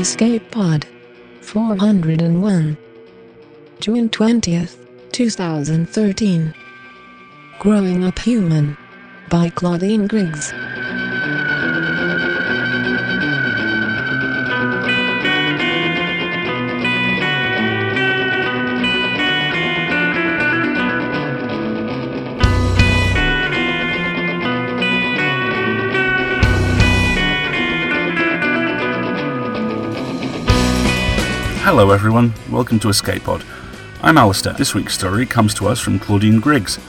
Escape Pod 401 June 20th, 2013 Growing Up Human by Claudine Griggs Hello everyone, welcome to Escape Pod. I'm Alasdair. This week's story comes to us from Claudine Griggs.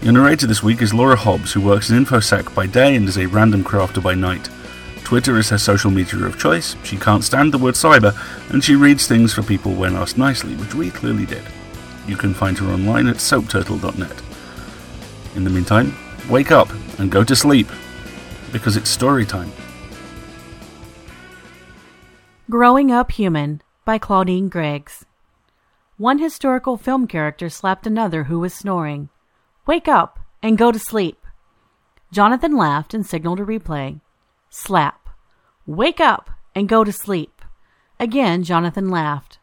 Your narrator this week is Laura Hobbs, who works in InfoSec by day and is a random crafter by night. Twitter is her social media of choice, she can't stand the word cyber, and she reads things for people when asked nicely, which we clearly did. You can find her online at soapturtle.net. In the meantime, wake up and go to sleep, because it's story time. Growing Up Human by Claudine Griggs. One historical film character slapped another who was snoring. Wake up and go to sleep. Jonathan laughed and signaled a replay. Slap. Wake up and go to sleep. Again, Jonathan laughed.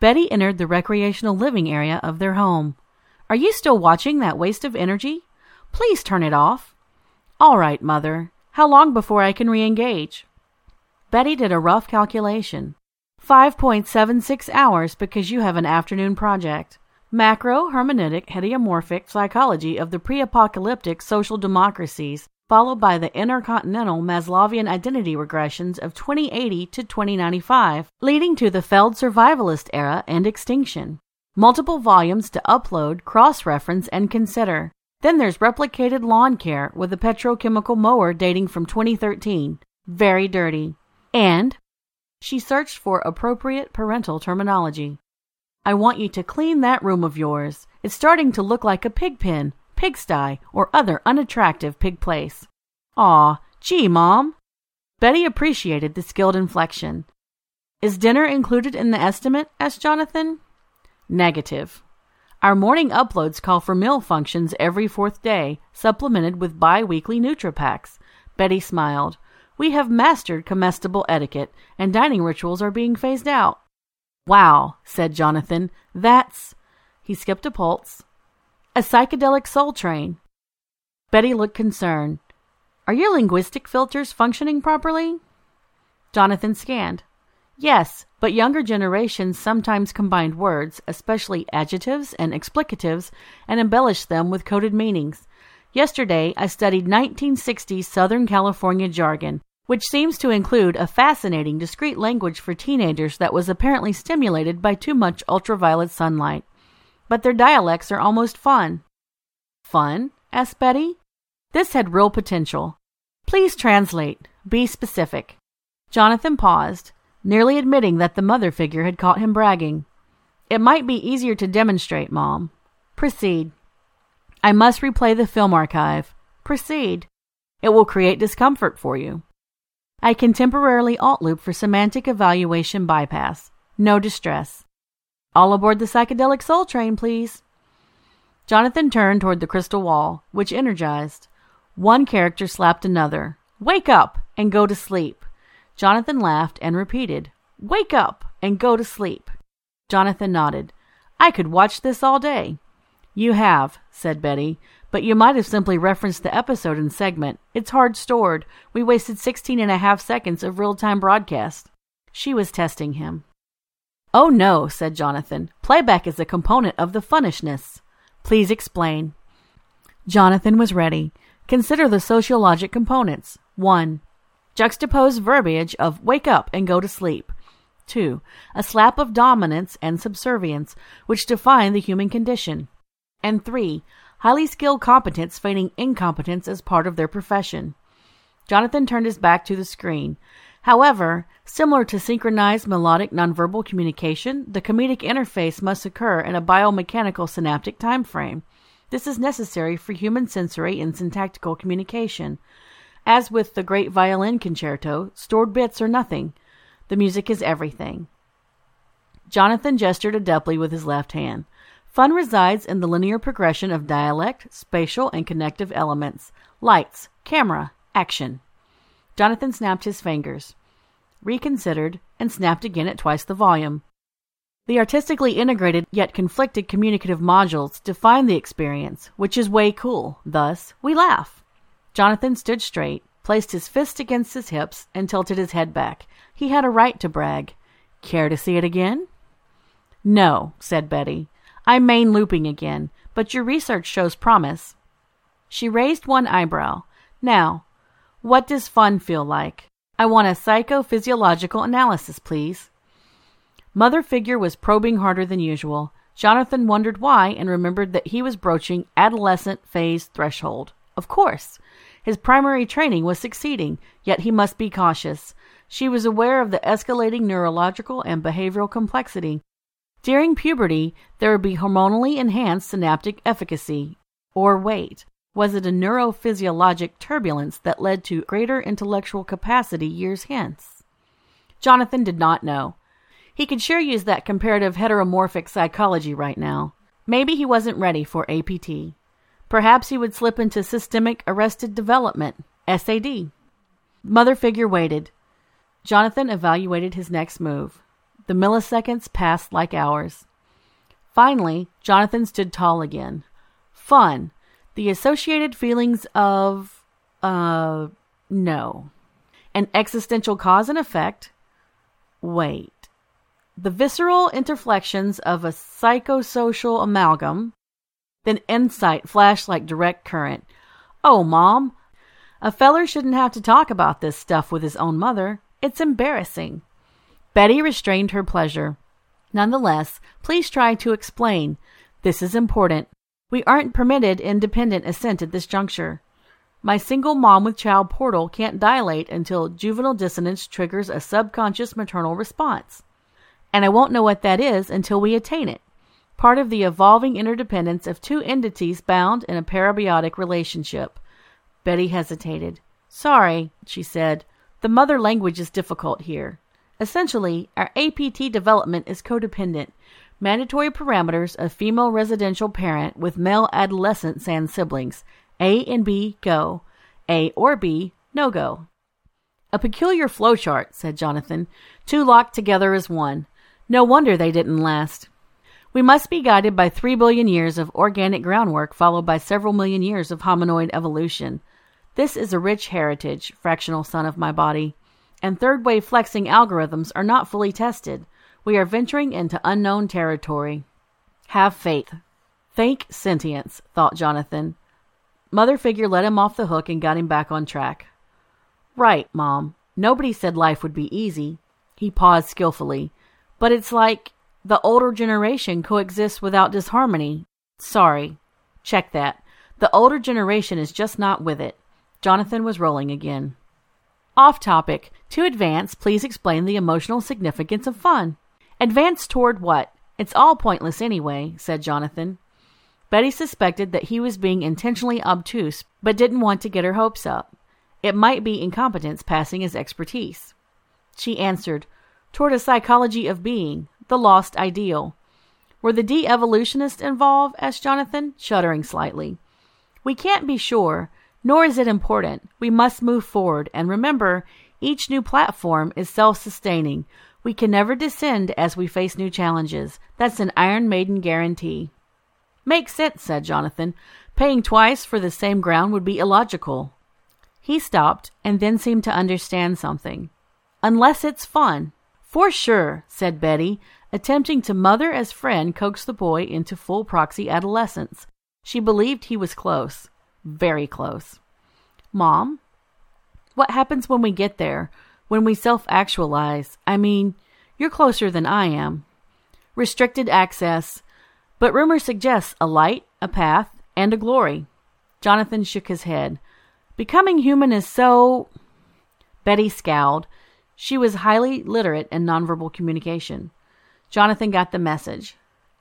Betty entered the recreational living area of their home. Are you still watching that waste of energy? Please turn it off. All right, Mother. How long before I can re engage? Betty did a rough calculation. 5.76 hours because you have an afternoon project. Macro hermeneutic hediomorphic psychology of the pre apocalyptic social democracies, followed by the intercontinental Maslowian identity regressions of 2080 to 2095, leading to the Feld survivalist era and extinction. Multiple volumes to upload, cross reference, and consider. Then there's replicated lawn care with a petrochemical mower dating from 2013. Very dirty. And she searched for appropriate parental terminology. I want you to clean that room of yours. It's starting to look like a pig pen, pigsty, or other unattractive pig place. Aw, gee, Mom. Betty appreciated the skilled inflection. Is dinner included in the estimate? asked Jonathan. Negative. Our morning uploads call for meal functions every fourth day, supplemented with bi weekly NutriPacks. Betty smiled. We have mastered comestible etiquette, and dining rituals are being phased out. Wow, said Jonathan. That's. He skipped a pulse. A psychedelic soul train. Betty looked concerned. Are your linguistic filters functioning properly? Jonathan scanned. Yes, but younger generations sometimes combine words, especially adjectives and explicatives, and embellish them with coded meanings. Yesterday, I studied 1960s Southern California jargon, which seems to include a fascinating discrete language for teenagers that was apparently stimulated by too much ultraviolet sunlight. But their dialects are almost fun. Fun? asked Betty. This had real potential. Please translate. Be specific. Jonathan paused, nearly admitting that the mother figure had caught him bragging. It might be easier to demonstrate, Mom. Proceed. I must replay the film archive. Proceed. It will create discomfort for you. I can temporarily alt loop for semantic evaluation bypass. No distress. All aboard the psychedelic soul train, please. Jonathan turned toward the crystal wall, which energized. One character slapped another. Wake up and go to sleep. Jonathan laughed and repeated, Wake up and go to sleep. Jonathan nodded. I could watch this all day. You have, said Betty, but you might have simply referenced the episode and segment. It's hard stored. We wasted sixteen and a half seconds of real time broadcast. She was testing him. Oh no, said Jonathan. Playback is a component of the funnishness. Please explain. Jonathan was ready. Consider the sociologic components. 1. Juxtapose verbiage of wake up and go to sleep. 2. A slap of dominance and subservience, which define the human condition. And 3 highly skilled competence feigning incompetence as part of their profession. Jonathan turned his back to the screen. However, similar to synchronized melodic nonverbal communication, the comedic interface must occur in a biomechanical synaptic time frame. This is necessary for human sensory and syntactical communication. As with the great violin concerto, stored bits are nothing. The music is everything. Jonathan gestured adeptly with his left hand. Fun resides in the linear progression of dialect, spatial, and connective elements. Lights, camera, action. Jonathan snapped his fingers. reconsidered, and snapped again at twice the volume. The artistically integrated yet conflicted communicative modules define the experience, which is way cool. Thus, we laugh. Jonathan stood straight, placed his fist against his hips, and tilted his head back. He had a right to brag. Care to see it again? No, said Betty. I'm main looping again, but your research shows promise. She raised one eyebrow. Now, what does fun feel like? I want a psychophysiological analysis, please. Mother Figure was probing harder than usual. Jonathan wondered why and remembered that he was broaching adolescent phase threshold. Of course. His primary training was succeeding, yet he must be cautious. She was aware of the escalating neurological and behavioral complexity. During puberty, there would be hormonally enhanced synaptic efficacy. Or wait, was it a neurophysiologic turbulence that led to greater intellectual capacity years hence? Jonathan did not know. He could sure use that comparative heteromorphic psychology right now. Maybe he wasn't ready for APT. Perhaps he would slip into systemic arrested development, SAD. Mother figure waited. Jonathan evaluated his next move. The milliseconds passed like hours. Finally, Jonathan stood tall again. Fun. The associated feelings of. uh. no. An existential cause and effect. Wait. The visceral interflections of a psychosocial amalgam. Then insight flashed like direct current. Oh, Mom, a feller shouldn't have to talk about this stuff with his own mother. It's embarrassing. Betty restrained her pleasure. Nonetheless, please try to explain. This is important. We aren't permitted independent ascent at this juncture. My single mom with child portal can't dilate until juvenile dissonance triggers a subconscious maternal response. And I won't know what that is until we attain it. Part of the evolving interdependence of two entities bound in a parabiotic relationship. Betty hesitated. Sorry, she said. The mother language is difficult here. Essentially, our APT development is codependent. Mandatory parameters of female residential parent with male adolescent sans siblings. A and B go. A or B no go. A peculiar flowchart, said Jonathan. Two locked together as one. No wonder they didn't last. We must be guided by three billion years of organic groundwork, followed by several million years of hominoid evolution. This is a rich heritage, fractional son of my body and third wave flexing algorithms are not fully tested. We are venturing into unknown territory. Have faith. Think sentience, thought Jonathan. Mother figure let him off the hook and got him back on track. Right, Mom. Nobody said life would be easy. He paused skillfully. But it's like the older generation coexists without disharmony. Sorry. Check that. The older generation is just not with it. Jonathan was rolling again. Off topic. To advance, please explain the emotional significance of fun. Advance toward what? It's all pointless anyway, said Jonathan. Betty suspected that he was being intentionally obtuse, but didn't want to get her hopes up. It might be incompetence passing as expertise. She answered, Toward a psychology of being, the lost ideal. Were the de evolutionists involved? asked Jonathan, shuddering slightly. We can't be sure, nor is it important. We must move forward, and remember, each new platform is self sustaining. We can never descend as we face new challenges. That's an Iron Maiden guarantee. Makes sense, said Jonathan. Paying twice for the same ground would be illogical. He stopped and then seemed to understand something. Unless it's fun. For sure, said Betty, attempting to mother as friend coax the boy into full proxy adolescence. She believed he was close. Very close. Mom, what happens when we get there? When we self actualize? I mean, you're closer than I am. Restricted access. But rumor suggests a light, a path, and a glory. Jonathan shook his head. Becoming human is so. Betty scowled. She was highly literate in nonverbal communication. Jonathan got the message.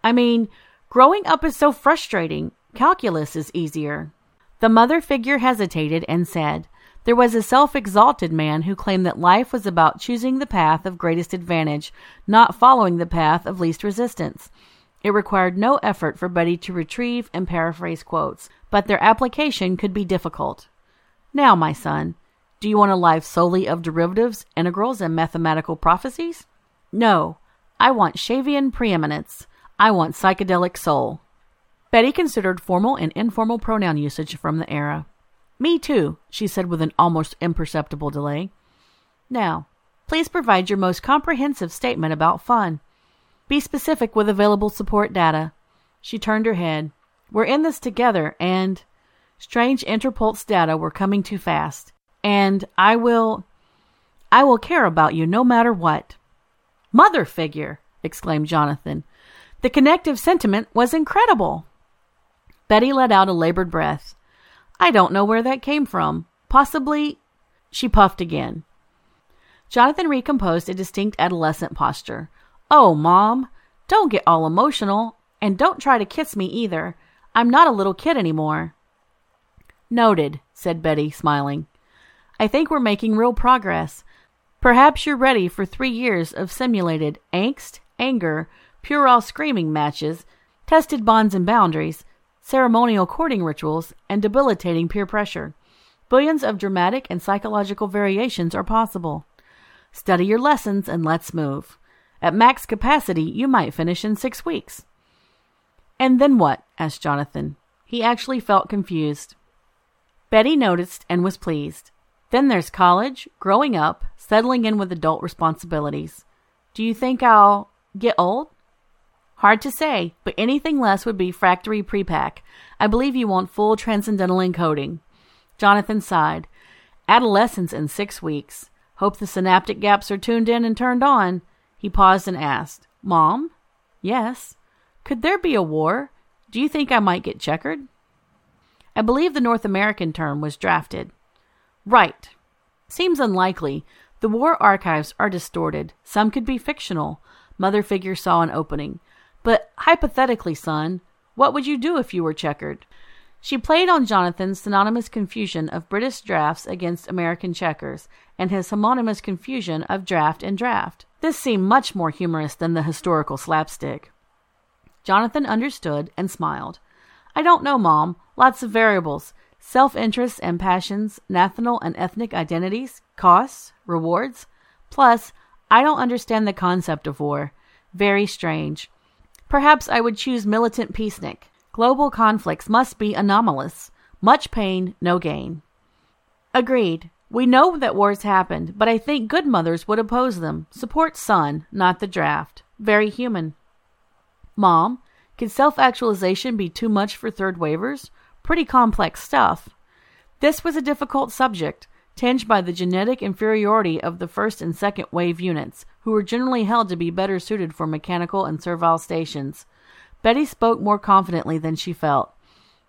I mean, growing up is so frustrating. Calculus is easier. The mother figure hesitated and said, There was a self exalted man who claimed that life was about choosing the path of greatest advantage, not following the path of least resistance. It required no effort for Betty to retrieve and paraphrase quotes, but their application could be difficult. Now, my son, Do you want a life solely of derivatives, integrals, and mathematical prophecies? No. I want Shavian preeminence. I want psychedelic soul. Betty considered formal and informal pronoun usage from the era. Me too, she said with an almost imperceptible delay. Now, please provide your most comprehensive statement about fun. Be specific with available support data. She turned her head. We're in this together, and strange interpulse data were coming too fast. And I will. I will care about you no matter what. Mother figure! exclaimed Jonathan. The connective sentiment was incredible. Betty let out a labored breath. I don't know where that came from. Possibly. She puffed again. Jonathan recomposed a distinct adolescent posture. Oh, Mom, don't get all emotional, and don't try to kiss me either. I'm not a little kid anymore. Noted, said Betty, smiling. I think we're making real progress. Perhaps you're ready for three years of simulated angst, anger, puerile screaming matches, tested bonds and boundaries, ceremonial courting rituals, and debilitating peer pressure. Billions of dramatic and psychological variations are possible. Study your lessons and let's move. At max capacity, you might finish in six weeks. And then what? asked Jonathan. He actually felt confused. Betty noticed and was pleased. Then there's college, growing up, settling in with adult responsibilities. Do you think I'll get old? Hard to say, but anything less would be factory prepack. I believe you want full transcendental encoding. Jonathan sighed. Adolescence in six weeks. Hope the synaptic gaps are tuned in and turned on. He paused and asked, Mom? Yes. Could there be a war? Do you think I might get checkered? I believe the North American term was drafted. Right. Seems unlikely. The war archives are distorted. Some could be fictional. Mother figure saw an opening. But hypothetically, son, what would you do if you were checkered? She played on Jonathan's synonymous confusion of British drafts against American checkers and his homonymous confusion of draft and draft. This seemed much more humorous than the historical slapstick. Jonathan understood and smiled. I don't know, Mom. Lots of variables. Self interests and passions, national and ethnic identities, costs, rewards. Plus, I don't understand the concept of war. Very strange. Perhaps I would choose militant peacenik. Global conflicts must be anomalous. Much pain, no gain. Agreed. We know that wars happened, but I think good mothers would oppose them. Support son, not the draft. Very human. Mom, could self actualization be too much for third wavers? Pretty complex stuff. This was a difficult subject, tinged by the genetic inferiority of the first and second wave units, who were generally held to be better suited for mechanical and servile stations. Betty spoke more confidently than she felt.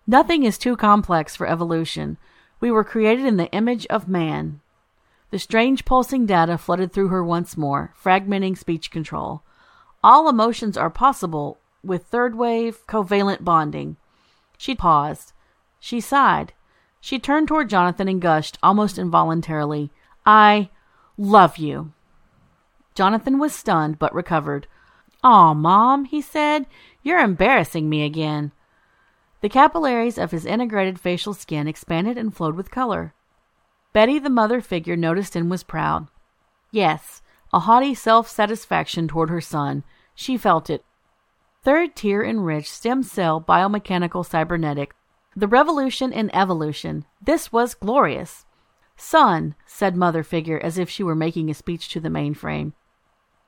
Nothing is too complex for evolution. We were created in the image of man. The strange pulsing data flooded through her once more, fragmenting speech control. All emotions are possible with third wave covalent bonding. She paused. She sighed. She turned toward Jonathan and gushed, almost involuntarily, I love you. Jonathan was stunned, but recovered. Aw, Mom, he said, you're embarrassing me again. The capillaries of his integrated facial skin expanded and flowed with color. Betty, the mother figure, noticed and was proud. Yes, a haughty self satisfaction toward her son. She felt it. Third tier enriched stem cell biomechanical cybernetics. The revolution in evolution. This was glorious. Son, said mother figure as if she were making a speech to the mainframe.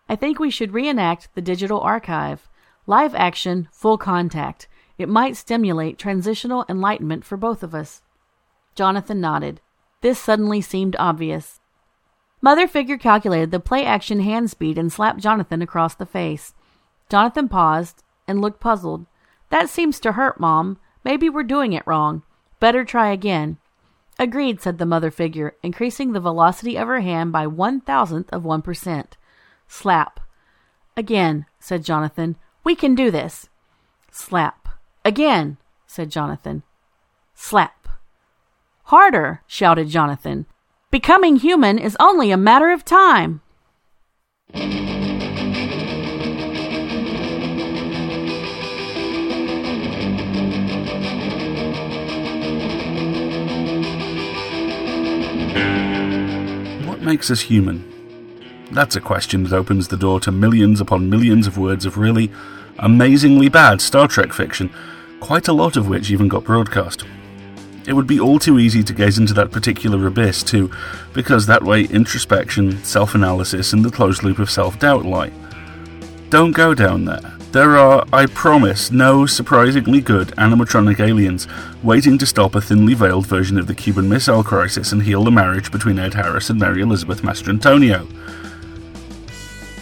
I think we should reenact the digital archive. Live action, full contact. It might stimulate transitional enlightenment for both of us. Jonathan nodded. This suddenly seemed obvious. Mother figure calculated the play action hand speed and slapped Jonathan across the face. Jonathan paused and looked puzzled. That seems to hurt, Mom. Maybe we're doing it wrong. Better try again. Agreed, said the mother figure, increasing the velocity of her hand by one thousandth of one percent. Slap. Again, said Jonathan. We can do this. Slap. Again, said Jonathan. Slap. Harder, shouted Jonathan. Becoming human is only a matter of time. Makes us human? That's a question that opens the door to millions upon millions of words of really amazingly bad Star Trek fiction, quite a lot of which even got broadcast. It would be all too easy to gaze into that particular abyss, too, because that way introspection, self analysis, and the closed loop of self doubt lie. Don't go down there. There are, I promise, no surprisingly good animatronic aliens waiting to stop a thinly veiled version of the Cuban Missile Crisis and heal the marriage between Ed Harris and Mary Elizabeth Mastrantonio.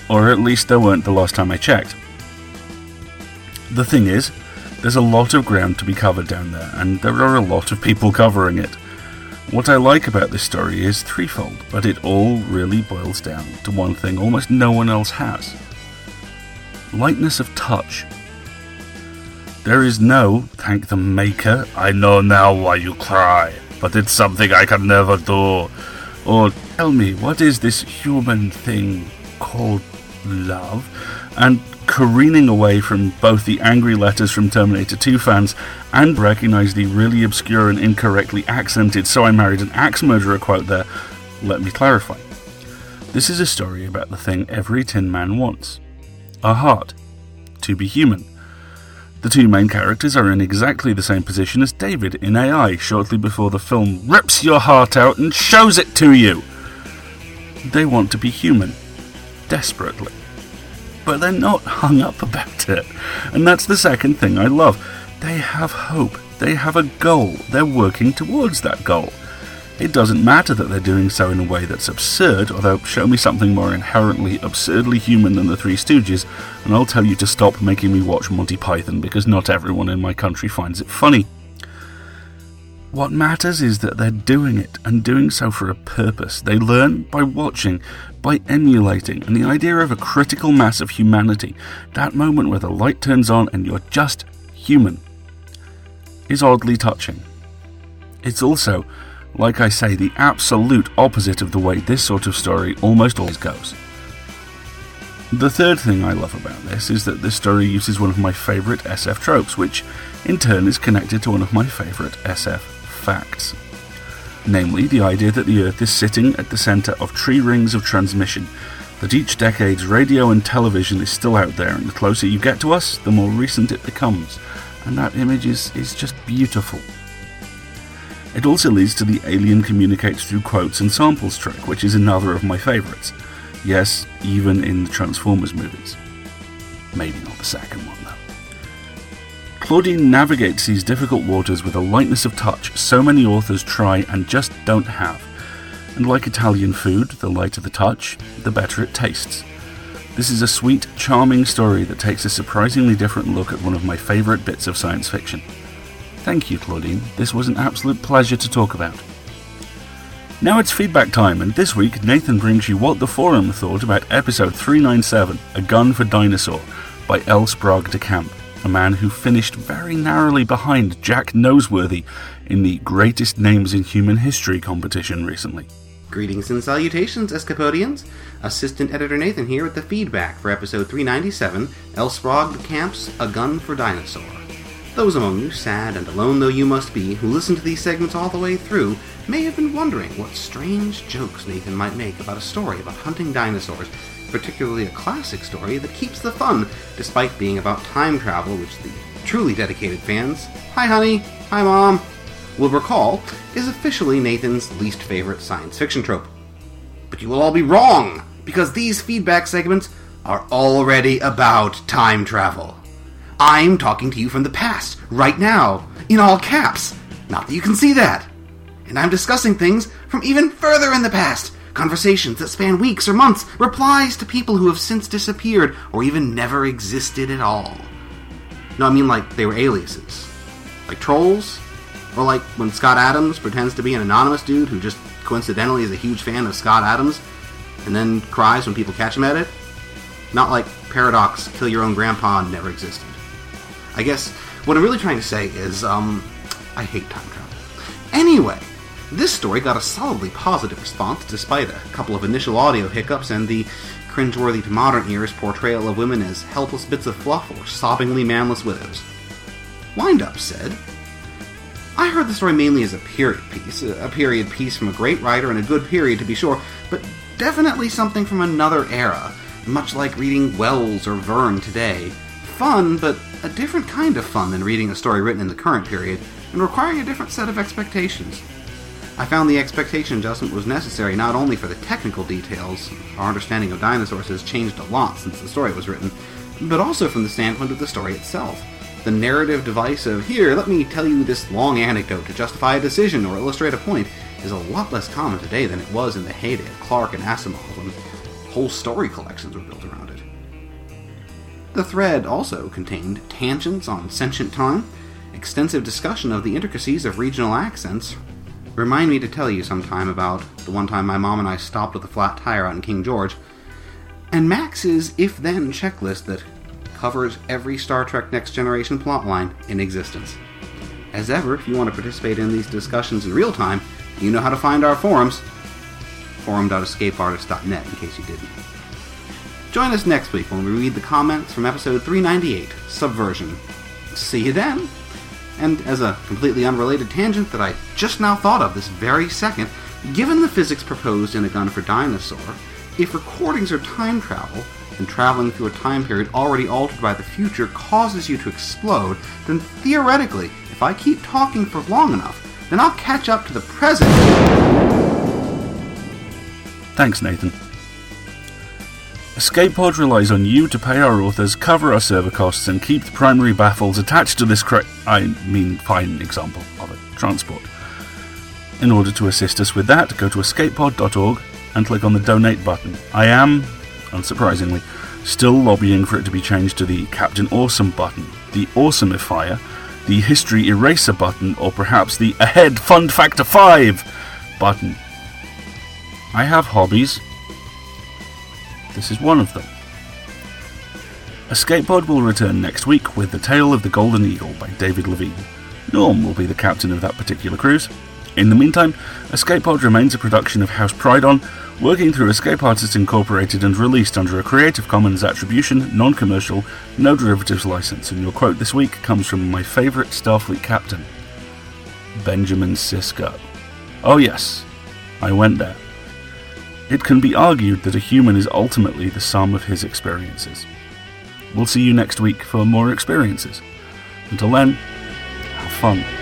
Or at least there weren't the last time I checked. The thing is, there's a lot of ground to be covered down there, and there are a lot of people covering it. What I like about this story is threefold, but it all really boils down to one thing almost no one else has lightness of touch. There is no, thank the Maker, I know now why you cry, but it's something I can never do. Or tell me, what is this human thing called love? And careening away from both the angry letters from Terminator 2 fans and recognize the really obscure and incorrectly accented So I Married an Axe Murderer quote there, let me clarify. This is a story about the thing every Tin Man wants a heart, to be human. The two main characters are in exactly the same position as David in AI shortly before the film rips your heart out and shows it to you. They want to be human, desperately. But they're not hung up about it. And that's the second thing I love. They have hope, they have a goal, they're working towards that goal. It doesn't matter that they're doing so in a way that's absurd, although show me something more inherently absurdly human than the Three Stooges, and I'll tell you to stop making me watch Monty Python because not everyone in my country finds it funny. What matters is that they're doing it, and doing so for a purpose. They learn by watching, by emulating, and the idea of a critical mass of humanity, that moment where the light turns on and you're just human, is oddly touching. It's also like I say, the absolute opposite of the way this sort of story almost always goes. The third thing I love about this is that this story uses one of my favourite SF tropes, which in turn is connected to one of my favourite SF facts. Namely, the idea that the Earth is sitting at the centre of tree rings of transmission, that each decade's radio and television is still out there, and the closer you get to us, the more recent it becomes. And that image is, is just beautiful. It also leads to the alien communicates through quotes and samples trick, which is another of my favourites. Yes, even in the Transformers movies. Maybe not the second one, though. Claudine navigates these difficult waters with a lightness of touch so many authors try and just don't have. And like Italian food, the lighter the touch, the better it tastes. This is a sweet, charming story that takes a surprisingly different look at one of my favourite bits of science fiction. Thank you, Claudine. This was an absolute pleasure to talk about. Now it's feedback time, and this week Nathan brings you what the forum thought about episode 397, A Gun for Dinosaur, by L. Sprague de Camp, a man who finished very narrowly behind Jack Noseworthy in the Greatest Names in Human History competition recently. Greetings and salutations, Escapodians! Assistant Editor Nathan here with the feedback for episode 397, L. Sprague de Camp's A Gun for Dinosaur. Those among you, sad and alone though you must be, who listen to these segments all the way through, may have been wondering what strange jokes Nathan might make about a story about hunting dinosaurs, particularly a classic story that keeps the fun, despite being about time travel, which the truly dedicated fans, hi honey, hi mom, will recall is officially Nathan's least favorite science fiction trope. But you will all be wrong, because these feedback segments are already about time travel. I'm talking to you from the past, right now, in all caps. Not that you can see that. And I'm discussing things from even further in the past. Conversations that span weeks or months, replies to people who have since disappeared or even never existed at all. No, I mean like they were aliases. Like trolls? Or like when Scott Adams pretends to be an anonymous dude who just coincidentally is a huge fan of Scott Adams and then cries when people catch him at it? Not like Paradox, Kill Your Own Grandpa never existed. I guess what I'm really trying to say is, um, I hate time travel. Anyway, this story got a solidly positive response despite a couple of initial audio hiccups and the cringeworthy to modern ears portrayal of women as helpless bits of fluff or sobbingly manless widows. Windup said, I heard the story mainly as a period piece, a period piece from a great writer and a good period to be sure, but definitely something from another era, much like reading Wells or Verne today. Fun, but a different kind of fun than reading a story written in the current period, and requiring a different set of expectations. I found the expectation adjustment was necessary not only for the technical details, our understanding of dinosaurs has changed a lot since the story was written, but also from the standpoint of the story itself. The narrative device of, here, let me tell you this long anecdote to justify a decision or illustrate a point, is a lot less common today than it was in the heyday of Clarke and Asimov when whole story collections were built around. The thread also contained tangents on sentient time, extensive discussion of the intricacies of regional accents. Remind me to tell you sometime about the one time my mom and I stopped with a flat tire out in King George. And Max's if then checklist that covers every Star Trek Next Generation plotline in existence. As ever, if you want to participate in these discussions in real time, you know how to find our forums forum.escapeartist.net in case you didn't. Join us next week when we read the comments from episode 398 Subversion. See you then! And as a completely unrelated tangent that I just now thought of this very second, given the physics proposed in A Gun for Dinosaur, if recordings are time travel, and traveling through a time period already altered by the future causes you to explode, then theoretically, if I keep talking for long enough, then I'll catch up to the present. Thanks, Nathan. Escape Pod relies on you to pay our authors, cover our server costs, and keep the primary baffles attached to this cra- I mean, fine example of a transport. In order to assist us with that, go to escapepod.org and click on the donate button. I am, unsurprisingly, still lobbying for it to be changed to the Captain Awesome button, the Awesomeifier, the History Eraser button, or perhaps the Ahead Fund Factor 5 button. I have hobbies. This is one of them. Escape Pod will return next week with The Tale of the Golden Eagle by David Levine. Norm will be the captain of that particular cruise. In the meantime, Escape Pod remains a production of House Pride On, working through Escape Artists Incorporated and released under a Creative Commons Attribution, Non Commercial, No Derivatives license. And your quote this week comes from my favourite Starfleet captain, Benjamin Sisko. Oh, yes, I went there. It can be argued that a human is ultimately the sum of his experiences. We'll see you next week for more experiences. Until then, have fun.